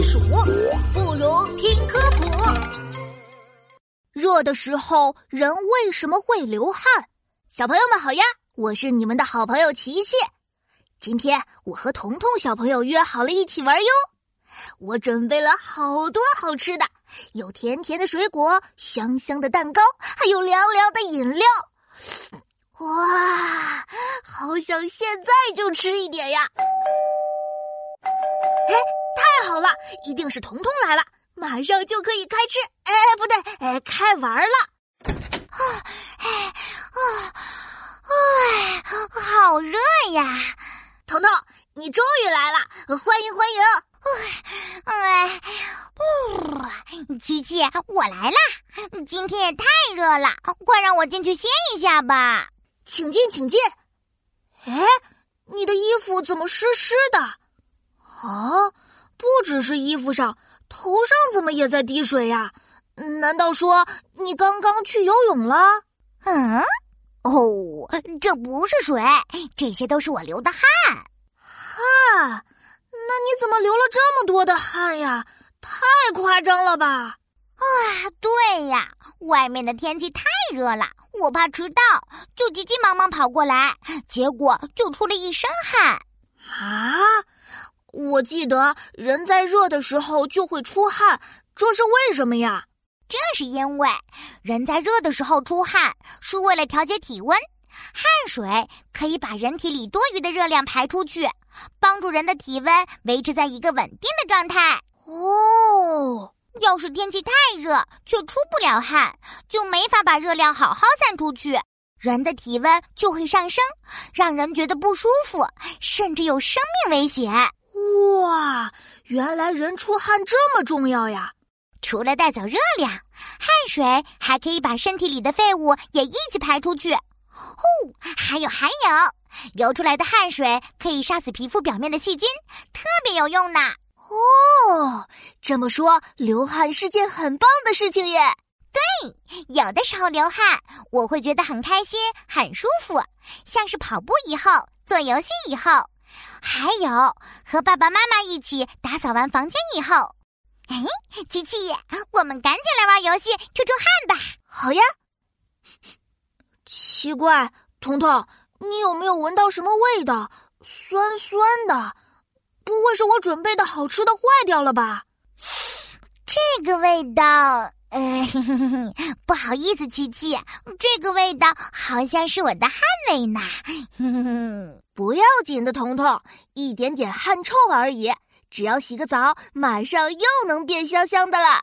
避暑，不如听科普。热的时候，人为什么会流汗？小朋友们好呀，我是你们的好朋友琪琪。今天我和彤彤小朋友约好了一起玩哟。我准备了好多好吃的，有甜甜的水果，香香的蛋糕，还有凉凉的饮料。哇，好想现在就吃一点呀！哎，太好了，一定是彤彤来了，马上就可以开吃。哎，不对，哎，开玩了。啊，哎，啊，哎，好热呀！彤彤，你终于来了，欢迎欢迎。哎，不，琪琪，我来啦！今天也太热了，快让我进去歇一下吧。请进，请进。哎，你的衣服怎么湿湿的？啊，不只是衣服上，头上怎么也在滴水呀？难道说你刚刚去游泳了？嗯，哦，这不是水，这些都是我流的汗。汗？那你怎么流了这么多的汗呀？太夸张了吧！啊，对呀，外面的天气太热了，我怕迟到，就急急忙忙跑过来，结果就出了一身汗。啊，我记得人在热的时候就会出汗，这是为什么呀？这是因为人在热的时候出汗是为了调节体温，汗水可以把人体里多余的热量排出去，帮助人的体温维持在一个稳定的状态。哦。要是天气太热却出不了汗，就没法把热量好好散出去，人的体温就会上升，让人觉得不舒服，甚至有生命危险。哇，原来人出汗这么重要呀！除了带走热量，汗水还可以把身体里的废物也一起排出去。哦，还有还有，流出来的汗水可以杀死皮肤表面的细菌，特别有用呢。哦，这么说，流汗是件很棒的事情耶。对，有的时候流汗，我会觉得很开心、很舒服，像是跑步以后、做游戏以后，还有和爸爸妈妈一起打扫完房间以后。哎，琪琪，我们赶紧来玩游戏，出出汗吧。好呀。奇怪，彤彤，你有没有闻到什么味道？酸酸的。不会是我准备的好吃的坏掉了吧？这个味道，呃，不好意思，琪琪，这个味道好像是我的汗味呢。不要紧的，彤彤，一点点汗臭而已，只要洗个澡，马上又能变香香的了。